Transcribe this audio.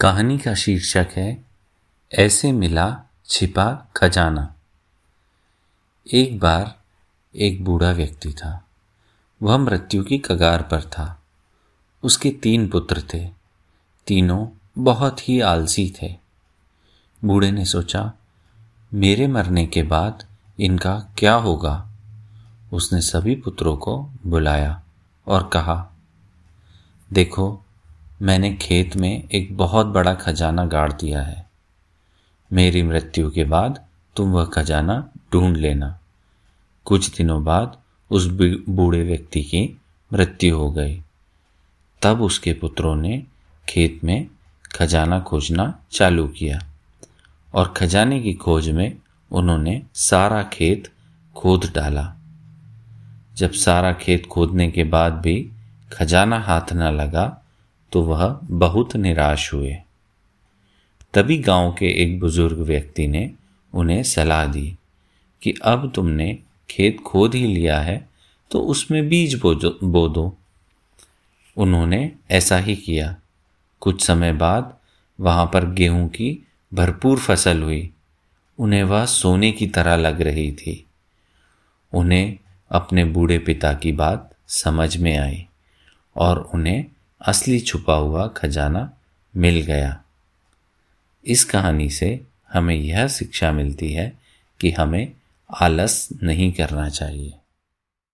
कहानी का शीर्षक है, ऐसे मिला छिपा खजाना। एक बार एक बूढ़ा व्यक्ति था। वह मृत्यु की कगार पर था। उसके तीन पुत्र थे। तीनों बहुत ही आलसी थे। बूढ़े ने सोचा, मेरे मरने के बाद इनका क्या होगा? उसने सभी पुत्रों को बुलाया और कहा, देखो मैंने खेत में एक बहुत बड़ा खजाना गाड़ दिया है। मेरी मृत्यु के बाद तुम वह खजाना ढूंढ लेना। कुछ दिनों बाद उस बूढ़े व्यक्ति की मृत्यु हो गई। तब उसके पुत्रों ने खेत में खजाना खोजना चालू किया और खजाने की खोज में उन्होंने सारा खेत खोद डाला। जब सारा खेत खोदने के बाद भी खजाना हाथ न लगा तो वह बहुत निराश हुए। तभी गाँव के एक बुज़ुर्ग व्यक्ति ने उन्हें सलाह दी कि अब तुमने खेत खोद ही लिया है तो उसमें बीज बो बो दो उन्होंने ऐसा ही किया। कुछ समय बाद वहाँ पर गेहूँ की भरपूर फ़सल हुई। उन्हें वह सोने की तरह लग रही थी। उन्हें अपने बूढ़े पिता की बात समझ में आई और उन्हें असली छुपा हुआ खजाना मिल गया। इस कहानी से हमें यह शिक्षा मिलती है कि हमें आलस नहीं करना चाहिए।